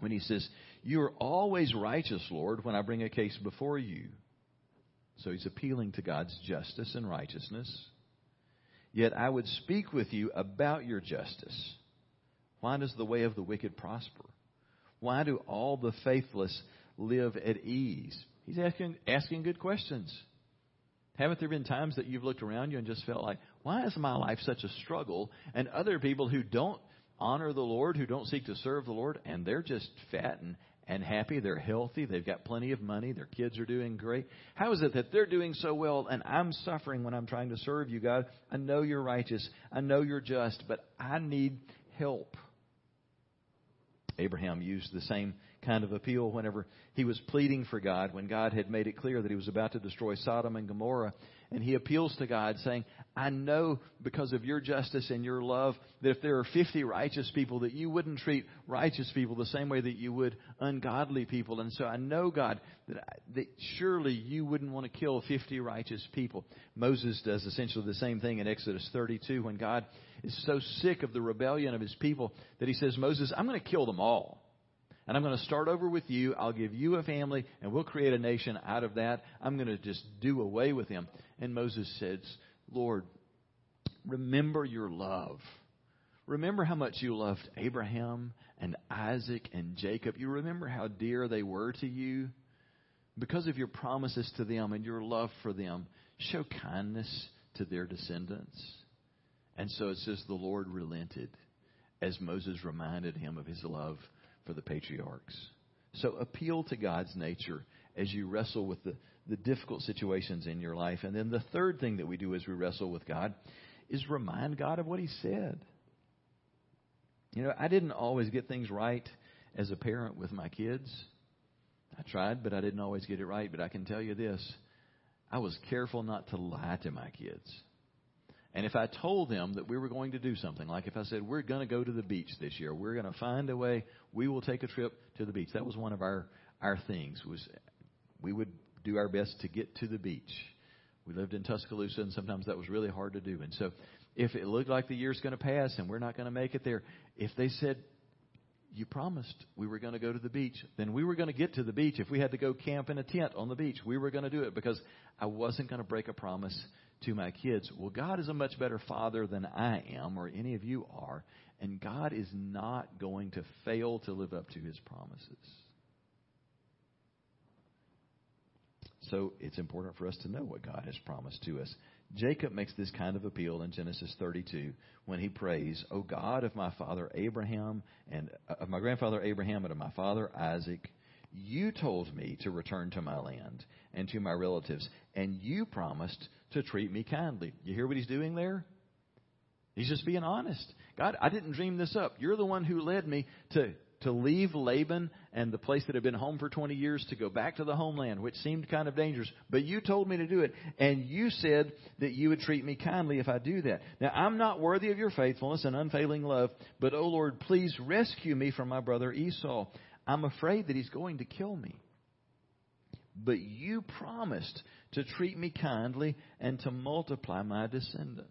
A: when he says, You are always righteous, Lord, when I bring a case before you. So he's appealing to God's justice and righteousness. Yet I would speak with you about your justice. Why does the way of the wicked prosper? Why do all the faithless live at ease? He's asking, asking good questions. Haven't there been times that you've looked around you and just felt like, why is my life such a struggle? And other people who don't honor the Lord, who don't seek to serve the Lord, and they're just fat and, and happy, they're healthy, they've got plenty of money, their kids are doing great. How is it that they're doing so well and I'm suffering when I'm trying to serve you, God? I know you're righteous, I know you're just, but I need help. Abraham used the same kind of appeal whenever he was pleading for God, when God had made it clear that he was about to destroy Sodom and Gomorrah. And he appeals to God saying, I know because of your justice and your love that if there are 50 righteous people, that you wouldn't treat righteous people the same way that you would ungodly people. And so I know, God, that, I, that surely you wouldn't want to kill 50 righteous people. Moses does essentially the same thing in Exodus 32 when God is so sick of the rebellion of his people that he says, Moses, I'm going to kill them all. And I'm going to start over with you. I'll give you a family, and we'll create a nation out of that. I'm going to just do away with him. And Moses says, Lord, remember your love. Remember how much you loved Abraham and Isaac and Jacob. You remember how dear they were to you. Because of your promises to them and your love for them, show kindness to their descendants. And so it says the Lord relented as Moses reminded him of his love for the patriarchs. So appeal to God's nature as you wrestle with the, the difficult situations in your life. And then the third thing that we do as we wrestle with God is remind God of what He said. You know, I didn't always get things right as a parent with my kids. I tried, but I didn't always get it right. But I can tell you this I was careful not to lie to my kids. And if I told them that we were going to do something, like if I said, we're going to go to the beach this year, we're going to find a way, we will take a trip to the beach. That was one of our, our things was we would do our best to get to the beach. We lived in Tuscaloosa and sometimes that was really hard to do. And so if it looked like the year's going to pass and we're not going to make it there, if they said, you promised we were going to go to the beach, then we were going to get to the beach. If we had to go camp in a tent on the beach, we were going to do it because I wasn't going to break a promise to my kids, well, God is a much better father than I am or any of you are, and God is not going to fail to live up to his promises. So it's important for us to know what God has promised to us. Jacob makes this kind of appeal in Genesis 32 when he prays, "O God of my father Abraham and uh, of my grandfather Abraham and of my father Isaac, you told me to return to my land and to my relatives, and you promised to treat me kindly. You hear what he's doing there? He's just being honest. God, I didn't dream this up. You're the one who led me to, to leave Laban and the place that had been home for 20 years to go back to the homeland, which seemed kind of dangerous. But you told me to do it. And you said that you would treat me kindly if I do that. Now, I'm not worthy of your faithfulness and unfailing love, but, oh Lord, please rescue me from my brother Esau. I'm afraid that he's going to kill me. But you promised to treat me kindly and to multiply my descendants.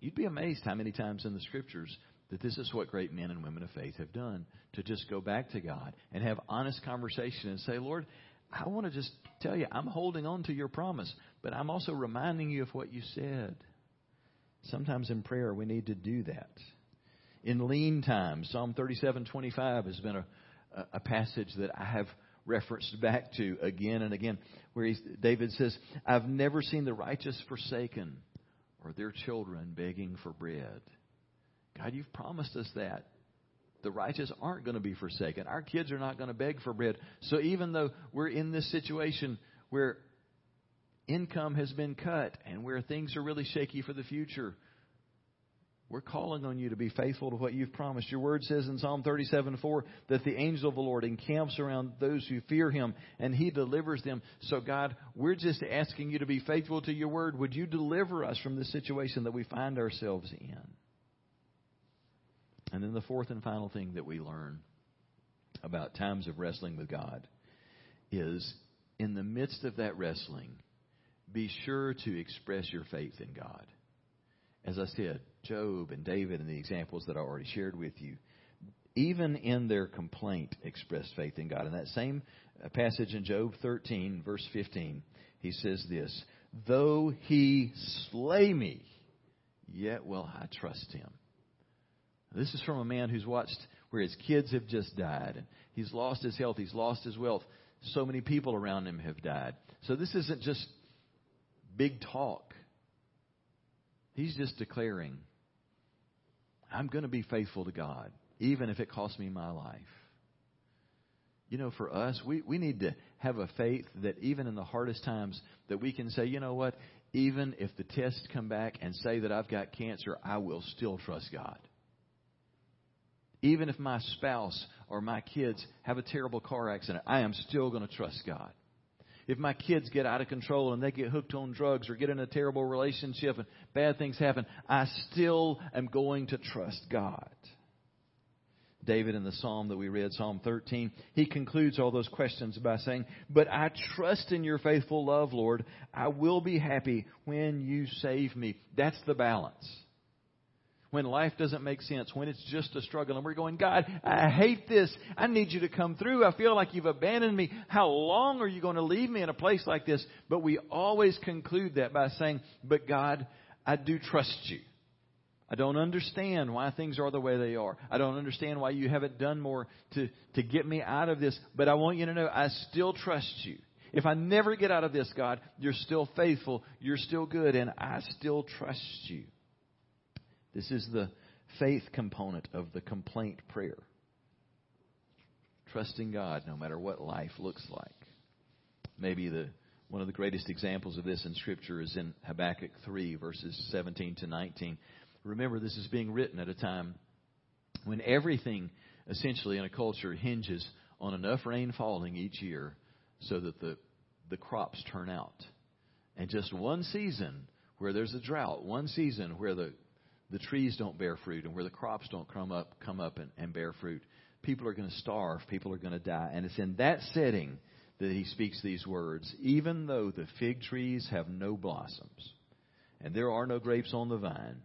A: You'd be amazed how many times in the scriptures that this is what great men and women of faith have done to just go back to God and have honest conversation and say, Lord, I want to just tell you, I'm holding on to your promise, but I'm also reminding you of what you said. Sometimes in prayer, we need to do that in lean times. Psalm 37:25 has been a, a passage that I have referenced back to again and again, where David says, "I've never seen the righteous forsaken, or their children begging for bread." God, you've promised us that. The righteous aren't going to be forsaken. Our kids are not going to beg for bread. So even though we're in this situation where income has been cut and where things are really shaky for the future, we're calling on you to be faithful to what you've promised. Your word says in Psalm 37 4 that the angel of the Lord encamps around those who fear him and he delivers them. So, God, we're just asking you to be faithful to your word. Would you deliver us from the situation that we find ourselves in? And then the fourth and final thing that we learn about times of wrestling with God is in the midst of that wrestling, be sure to express your faith in God. As I said, Job and David and the examples that I already shared with you, even in their complaint, expressed faith in God. In that same uh, passage in Job 13, verse 15, he says this Though he slay me, yet will I trust him. This is from a man who's watched where his kids have just died, and he's lost his health, he's lost his wealth. So many people around him have died. So this isn't just big talk. He's just declaring, I'm going to be faithful to God, even if it costs me my life. You know, for us, we, we need to have a faith that even in the hardest times, that we can say, you know what, even if the tests come back and say that I've got cancer, I will still trust God. Even if my spouse or my kids have a terrible car accident, I am still going to trust God. If my kids get out of control and they get hooked on drugs or get in a terrible relationship and bad things happen, I still am going to trust God. David in the psalm that we read, Psalm 13, he concludes all those questions by saying, But I trust in your faithful love, Lord. I will be happy when you save me. That's the balance when life doesn't make sense, when it's just a struggle, and we're going, God, I hate this. I need you to come through. I feel like you've abandoned me. How long are you going to leave me in a place like this? But we always conclude that by saying, But God, I do trust you. I don't understand why things are the way they are. I don't understand why you haven't done more to, to get me out of this. But I want you to know I still trust you. If I never get out of this, God, you're still faithful. You're still good. And I still trust you. This is the faith component of the complaint prayer. Trusting God no matter what life looks like. Maybe the one of the greatest examples of this in Scripture is in Habakkuk 3, verses 17 to 19. Remember, this is being written at a time when everything, essentially, in a culture hinges on enough rain falling each year so that the, the crops turn out. And just one season where there's a drought, one season where the the trees don't bear fruit and where the crops don't come up come up and, and bear fruit, people are going to starve, people are going to die. And it's in that setting that he speaks these words, even though the fig trees have no blossoms, and there are no grapes on the vine,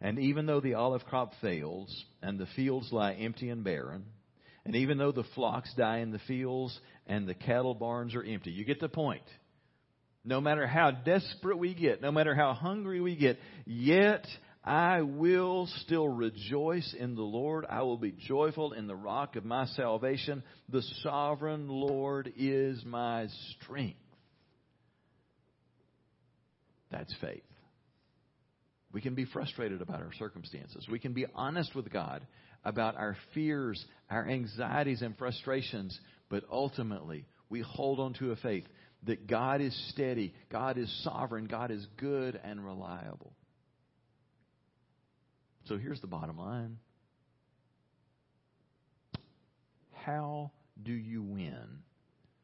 A: and even though the olive crop fails, and the fields lie empty and barren, and even though the flocks die in the fields, and the cattle barns are empty. You get the point. No matter how desperate we get, no matter how hungry we get, yet I will still rejoice in the Lord. I will be joyful in the rock of my salvation. The sovereign Lord is my strength. That's faith. We can be frustrated about our circumstances. We can be honest with God about our fears, our anxieties, and frustrations, but ultimately, we hold on to a faith that God is steady, God is sovereign, God is good and reliable. So here's the bottom line How do you win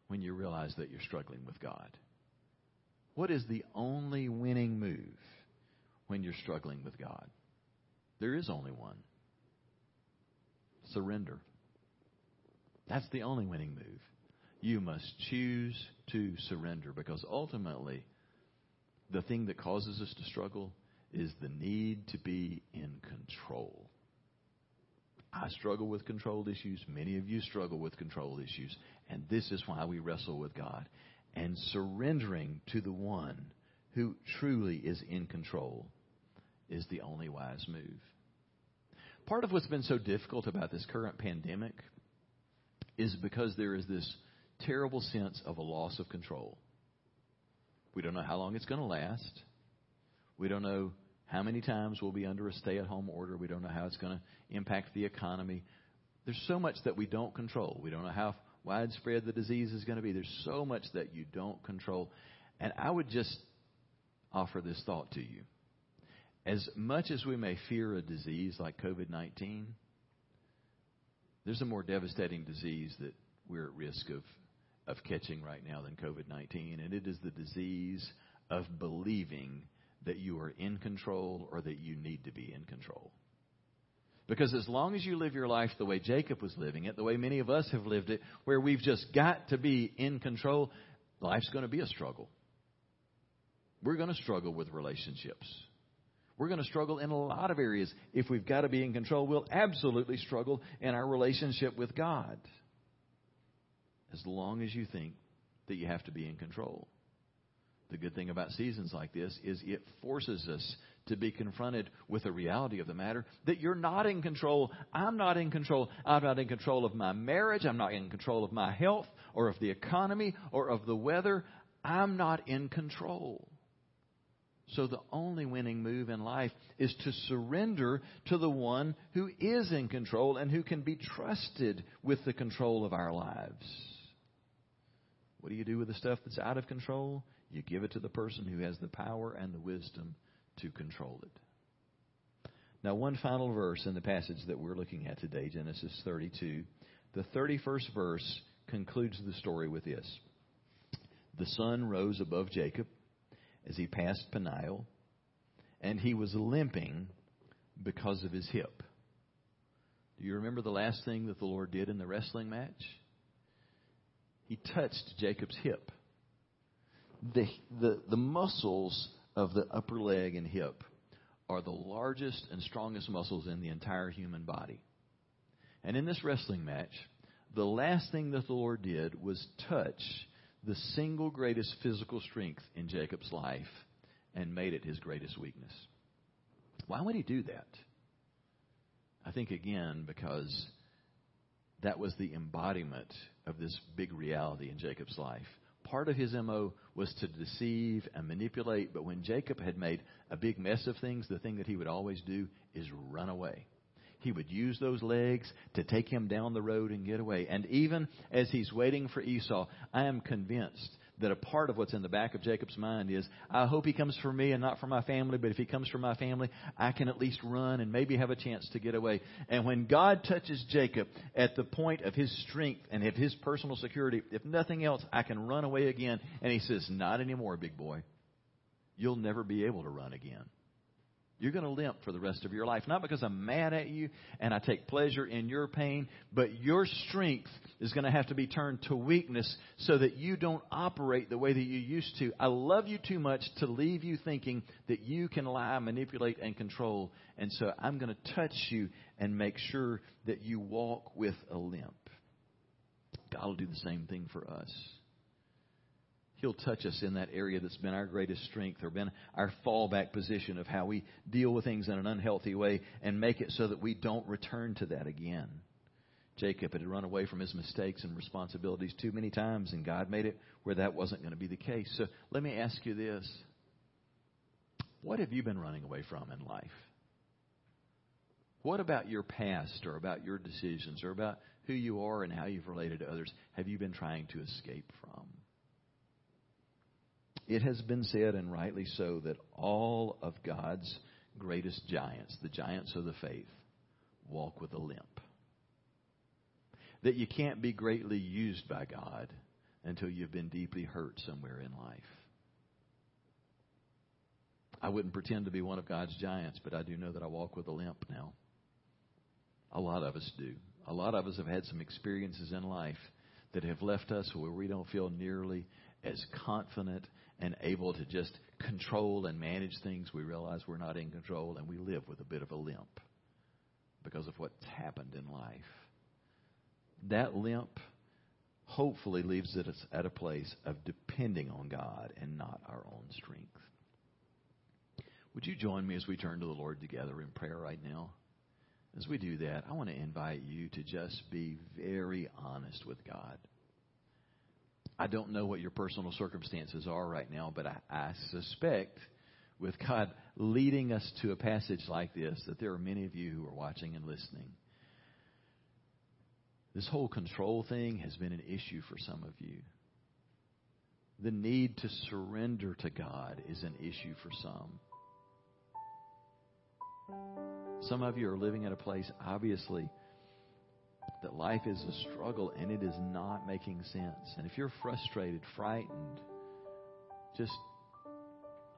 A: when you realize that you're struggling with God? What is the only winning move when you're struggling with God? There is only one surrender. That's the only winning move. You must choose to surrender because ultimately, the thing that causes us to struggle is the need to be in control. I struggle with control issues. Many of you struggle with control issues. And this is why we wrestle with God. And surrendering to the one who truly is in control is the only wise move. Part of what's been so difficult about this current pandemic is because there is this terrible sense of a loss of control. We don't know how long it's going to last. We don't know how many times we'll be under a stay at home order? We don't know how it's going to impact the economy. There's so much that we don't control. We don't know how widespread the disease is going to be. There's so much that you don't control. And I would just offer this thought to you. As much as we may fear a disease like COVID 19, there's a more devastating disease that we're at risk of, of catching right now than COVID 19, and it is the disease of believing that you are in control or that you need to be in control. Because as long as you live your life the way Jacob was living it, the way many of us have lived it, where we've just got to be in control, Life's going to be a struggle. We're going to struggle with relationships. We're going to struggle in a lot of areas. If we've got to be in control, we'll absolutely struggle in our relationship with God. As long as you think that you have to be in control. The good thing about seasons like this is it forces us to be confronted with the reality of the matter that you're not in control. I'm not in control. I'm not in control of my marriage. I'm not in control of my health or of the economy or of the weather. I'm not in control. So the only winning move in life is to surrender to the one who is in control and who can be trusted with the control of our lives. What do you do with the stuff that's out of control? You give it to the person who has the power and the wisdom to control it. Now, one final verse in the passage that we're looking at today, Genesis 32. The 31st verse concludes the story with this The sun rose above Jacob as he passed Peniel, and he was limping because of his hip. Do you remember the last thing that the Lord did in the wrestling match? He touched Jacob's hip. The, the, the muscles of the upper leg and hip are the largest and strongest muscles in the entire human body. And in this wrestling match, the last thing that the Lord did was touch the single greatest physical strength in Jacob's life and made it his greatest weakness. Why would he do that? I think again because that was the embodiment of this big reality in Jacob's life. Part of his MO was to deceive and manipulate, but when Jacob had made a big mess of things, the thing that he would always do is run away. He would use those legs to take him down the road and get away. And even as he's waiting for Esau, I am convinced that a part of what's in the back of Jacob's mind is, I hope he comes for me and not for my family, but if he comes for my family, I can at least run and maybe have a chance to get away. And when God touches Jacob at the point of his strength and of his personal security, if nothing else, I can run away again. And he says, Not anymore, big boy. You'll never be able to run again. You're going to limp for the rest of your life. Not because I'm mad at you and I take pleasure in your pain, but your strength is going to have to be turned to weakness so that you don't operate the way that you used to. I love you too much to leave you thinking that you can lie, manipulate, and control. And so I'm going to touch you and make sure that you walk with a limp. God will do the same thing for us. He'll touch us in that area that's been our greatest strength or been our fallback position of how we deal with things in an unhealthy way and make it so that we don't return to that again. Jacob had run away from his mistakes and responsibilities too many times, and God made it where that wasn't going to be the case. So let me ask you this What have you been running away from in life? What about your past or about your decisions or about who you are and how you've related to others have you been trying to escape from? It has been said, and rightly so, that all of God's greatest giants, the giants of the faith, walk with a limp. That you can't be greatly used by God until you've been deeply hurt somewhere in life. I wouldn't pretend to be one of God's giants, but I do know that I walk with a limp now. A lot of us do. A lot of us have had some experiences in life that have left us where we don't feel nearly as confident and able to just control and manage things, we realize we're not in control and we live with a bit of a limp because of what's happened in life. That limp hopefully leaves us at a place of depending on God and not our own strength. Would you join me as we turn to the Lord together in prayer right now? As we do that, I want to invite you to just be very honest with God. I don't know what your personal circumstances are right now, but I, I suspect with God leading us to a passage like this that there are many of you who are watching and listening. This whole control thing has been an issue for some of you. The need to surrender to God is an issue for some. Some of you are living at a place, obviously, that life is a struggle and it is not making sense. And if you're frustrated, frightened, just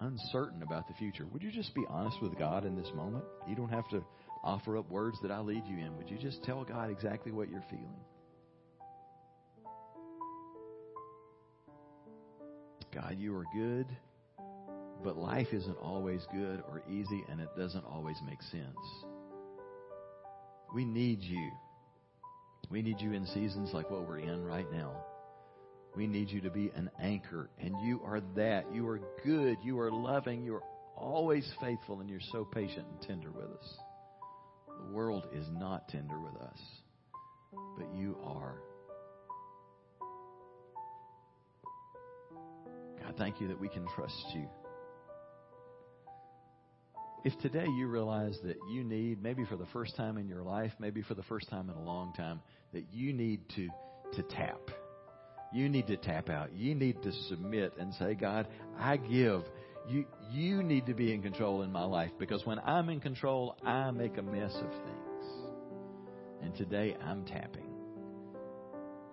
A: uncertain about the future, would you just be honest with God in this moment? You don't have to offer up words that I lead you in. Would you just tell God exactly what you're feeling? God, you are good, but life isn't always good or easy, and it doesn't always make sense. We need you. We need you in seasons like what we're in right now. We need you to be an anchor, and you are that. You are good. You are loving. You are always faithful, and you're so patient and tender with us. The world is not tender with us, but you are. God, thank you that we can trust you. If today you realize that you need, maybe for the first time in your life, maybe for the first time in a long time, that you need to, to tap. You need to tap out. You need to submit and say, God, I give. You, you need to be in control in my life because when I'm in control, I make a mess of things. And today I'm tapping.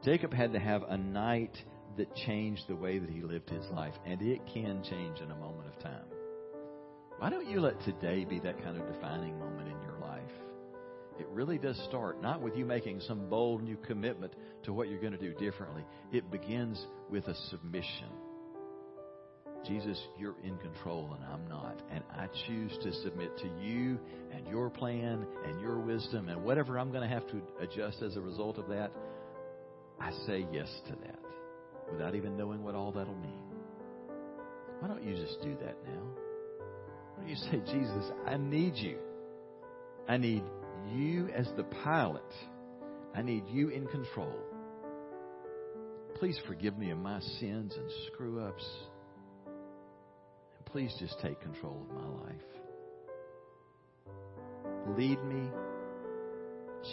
A: Jacob had to have a night that changed the way that he lived his life, and it can change in a moment of time. Why don't you let today be that kind of defining moment in your life? It really does start not with you making some bold new commitment to what you're going to do differently. It begins with a submission. Jesus, you're in control and I'm not. And I choose to submit to you and your plan and your wisdom and whatever I'm going to have to adjust as a result of that. I say yes to that without even knowing what all that'll mean. Why don't you just do that now? Don't you say, Jesus, I need you. I need you as the pilot. I need you in control. Please forgive me of my sins and screw ups. And please just take control of my life. Lead me.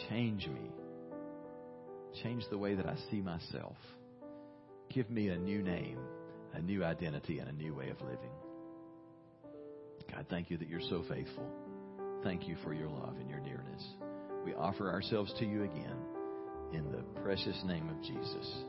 A: Change me. Change the way that I see myself. Give me a new name, a new identity, and a new way of living. God, thank you that you're so faithful. Thank you for your love and your nearness. We offer ourselves to you again in the precious name of Jesus.